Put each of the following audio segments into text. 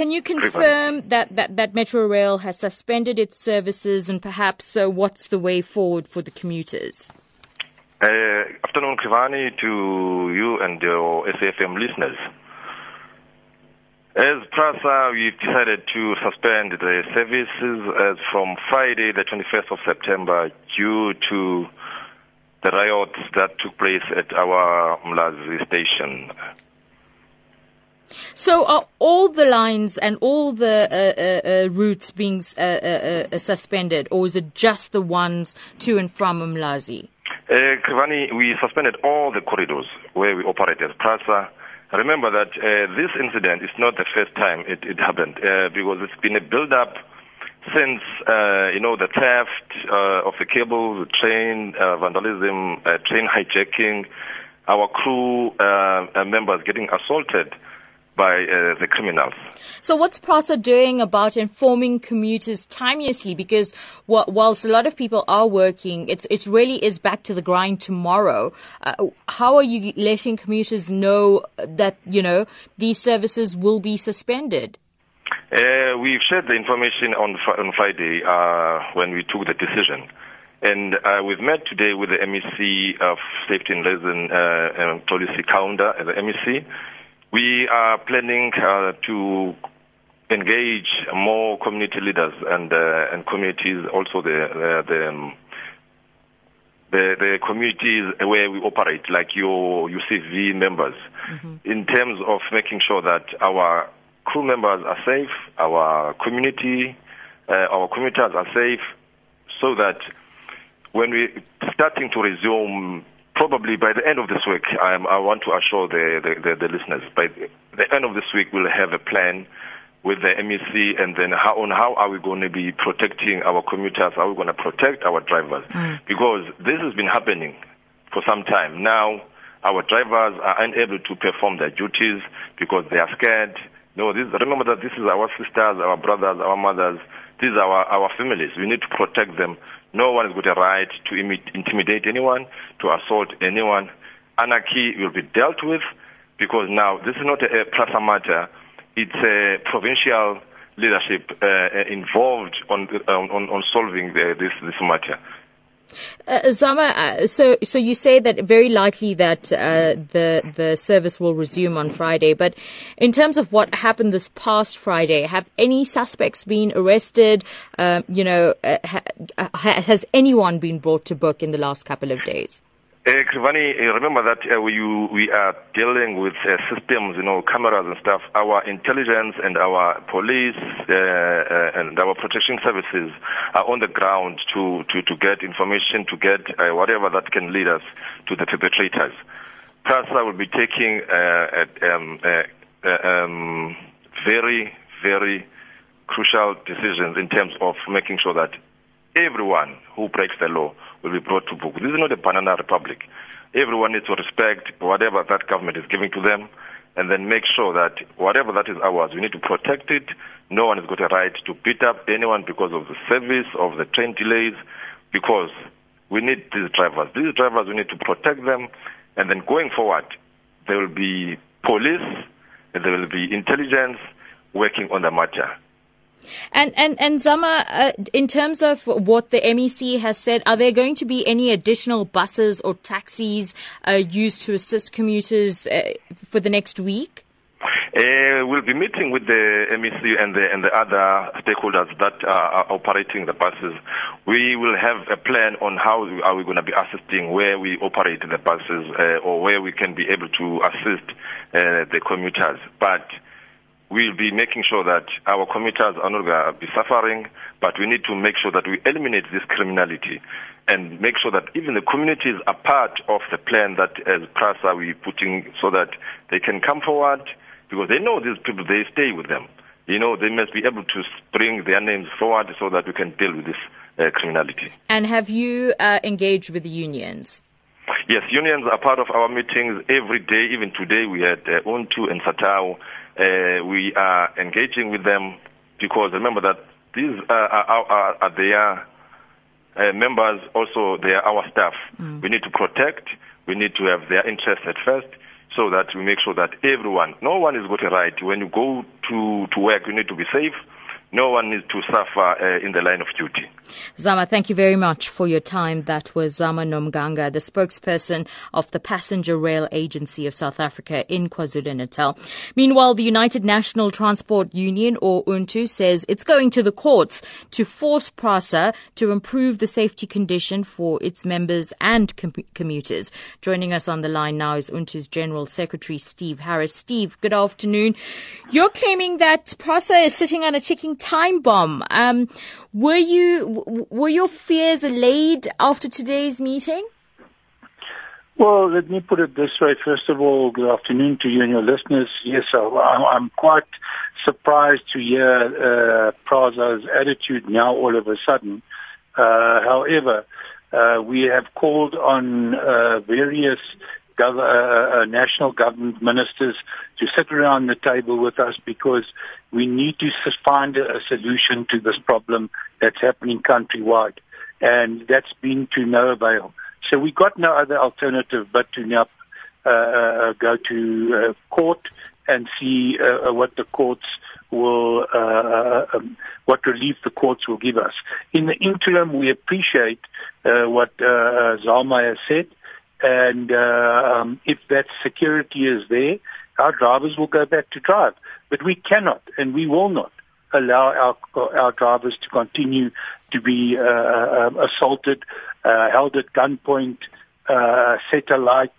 Can you confirm that, that, that Metrorail has suspended its services and perhaps uh, what's the way forward for the commuters? Uh, afternoon, Krivani, to you and your SAFM listeners. As PRASA, we've decided to suspend the services as from Friday, the 21st of September, due to the riots that took place at our Mlazi station. So are all the lines and all the uh, uh, uh, routes being uh, uh, uh, suspended, or is it just the ones to and from Umlazi? Uh, Krivani, we suspended all the corridors where we operate as PRASA. Remember that this incident is not the first time it, it happened because it's been a build-up since you know the theft of the cables, the train vandalism, train hijacking, our crew members getting assaulted by uh, the criminals. So, what's PRASA doing about informing commuters timeously? Because whilst a lot of people are working, it's it really is back to the grind tomorrow. Uh, how are you letting commuters know that you know these services will be suspended? Uh, we've shared the information on on Friday uh, when we took the decision. And uh, we've met today with the MEC of Safety and Liaison uh, Mxolisi Kaunda, the MEC, we are planning uh, to engage more community leaders and uh, and communities, also the the the, um, the, the communities where we operate, like your UCV members, mm-hmm. in terms of making sure that our crew members are safe, our community, uh, our commuters are safe, so that when we starting to resume probably by the end of this week, I'm, i want to assure the, the, the, the, listeners, by the end of this week, we'll have a plan with the MEC and then how, on how are we going to be protecting our commuters, how are we going to protect our drivers. Mm. Because this has been happening for some time. Now, our drivers are unable to perform their duties because they are scared. No, this, remember that this is our sisters, our brothers, our mothers. These are our, our families. We need to protect them no one has got a right to intimidate anyone, to assault anyone. Anarchy will be dealt with because now this is not a, a PRASA matter. It's a provincial leadership uh, involved on, on, on solving the, this, this matter. Uh, Zama, uh, so so you say that very likely that uh, the the service will resume on Friday, but in terms of what happened this past Friday, have any suspects been arrested? Um, you know, uh, ha, has anyone been brought to book in the last couple of days? Uh, Krivani, uh, remember that uh, we, we are dealing with uh, systems, you know, cameras and stuff. Our intelligence and our police and our protection services are on the ground to, to, to get information, to get whatever that can lead us to the perpetrators. PRASA will be taking um, um, very, very crucial decisions in terms of making sure that everyone who breaks the law will be brought to book. This is not a banana republic. Everyone needs to respect whatever that government is giving to them and then make sure that whatever that is ours, we need to protect it. No one has got a right to beat up anyone because of the service, of the train delays, because we need these drivers. These drivers, we need to protect them. And then going forward, there will be police, there will be intelligence working on the matter. And and and Zama, uh, in terms of what the MEC has said, are there going to be any additional buses or taxis uh, used to assist commuters uh, for the next week? Uh, we'll be meeting with the MEC and the and the other stakeholders that are operating the buses. We will have a plan on how are we going to be assisting where we operate the buses uh, or where we can be able to assist uh, the commuters. But we'll be making sure that our commuters are not going to be suffering, but we need to make sure that we eliminate this criminality and make sure that even the communities are part of the plan that as PRASA we're putting so that they can come forward because they know these people, they stay with them. You know, they must be able to bring their names forward so that we can deal with this uh, criminality. And have you uh, engaged with the unions? Yes, unions are part of our meetings every day. Even today, we had uh, UNTU and SATAWU uh, we are engaging with them because remember that these are, are, are their uh, members, also they are our staff. Mm. We need to protect, we need to have their interests at first. so that we make sure that everyone, no one is got a right. When you go to, to work, you need to be safe no one needs to suffer uh, in the line of duty. Zama, thank you very much for your time. That was Zama Nomnganga, the spokesperson of the Passenger Rail Agency of South Africa in KwaZulu-Natal. Meanwhile, the United National Transport Union, or UNTU, says it's going to the courts to force PRASA to improve the safety condition for its members and com- commuters. Joining us on the line now is UNTU's General Secretary, Steve Harris. Steve, good afternoon. You're claiming that PRASA is sitting on a ticking time bomb. Um, were you were your fears allayed after today's meeting? Well, let me put it this way. First of all, good afternoon to you and your listeners. Yes, I'm quite surprised to hear uh, PRASA's attitude now all of a sudden. Uh, however, uh, we have called on uh, various gov- uh, uh, national government ministers to sit around the table with us because we need to find a solution to this problem that's happening countrywide. And that's been to no avail. So we got no other alternative but to now uh, uh, go to uh, court and see uh, uh what the courts will, uh, uh, um, what relief the courts will give us. In the interim, we appreciate uh, what uh, Zama has said, and uh, um, if that security is there, our drivers will go back to drive. But we cannot and we will not allow our, our drivers to continue to be uh, uh, assaulted, uh, held at gunpoint, uh, satellite.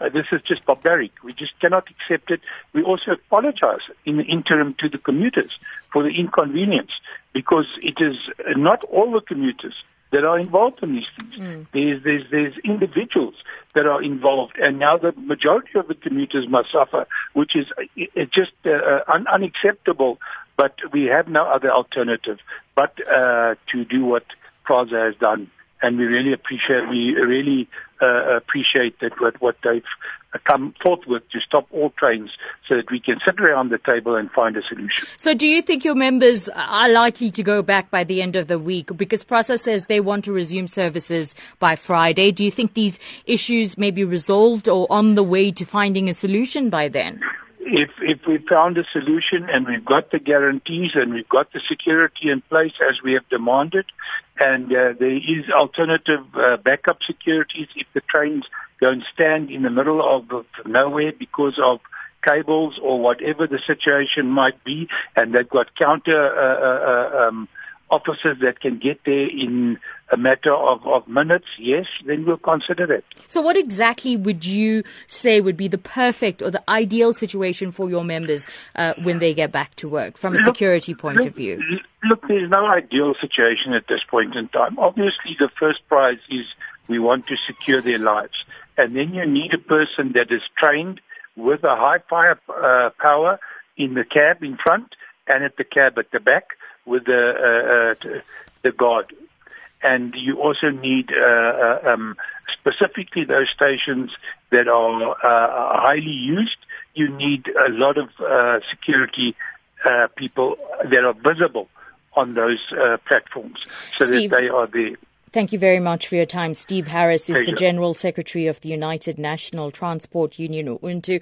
Uh, this is just barbaric. We just cannot accept it. We also apologize in the interim to the commuters for the inconvenience because it is not all the commuters that are involved in these things. Mm. There's, there's, there's individuals that are involved, and now the majority of the commuters must suffer, which is uh, just uh, uh, un- unacceptable. But we have no other alternative but uh, to do what PRASA has done and we really appreciate we really uh, appreciate that what, what they've come forth with to stop all trains so that we can sit around the table and find a solution. So, do you think your members are likely to go back by the end of the week? Because PRASA says they want to resume services by Friday. Do you think these issues may be resolved or on the way to finding a solution by then? If if we found a solution and we've got the guarantees and we've got the security in place as we have demanded, and uh, there is alternative uh, backup securities if the trains don't stand in the middle of, nowhere because of cables or whatever the situation might be, and they've got counter uh, uh, uh um, officers that can get there in a matter of, of minutes, yes, then we'll consider it. So, what exactly would you say would be the perfect or the ideal situation for your members uh, when they get back to work from a security point look, of view? Look, there's no ideal situation at this point in time. Obviously, the first prize is we want to secure their lives. And then you need a person that is trained with a high fire uh, power in the cab in front and at the cab at the back with the uh, uh, the guard, and you also need uh, uh, um, specifically those stations that are uh, highly used. You need a lot of uh, security uh, people that are visible on those uh, platforms so Steve. that they are there. Thank you very much for your time. Steve Harris is Pleasure. the General Secretary of the United National Transport Union, UNTU.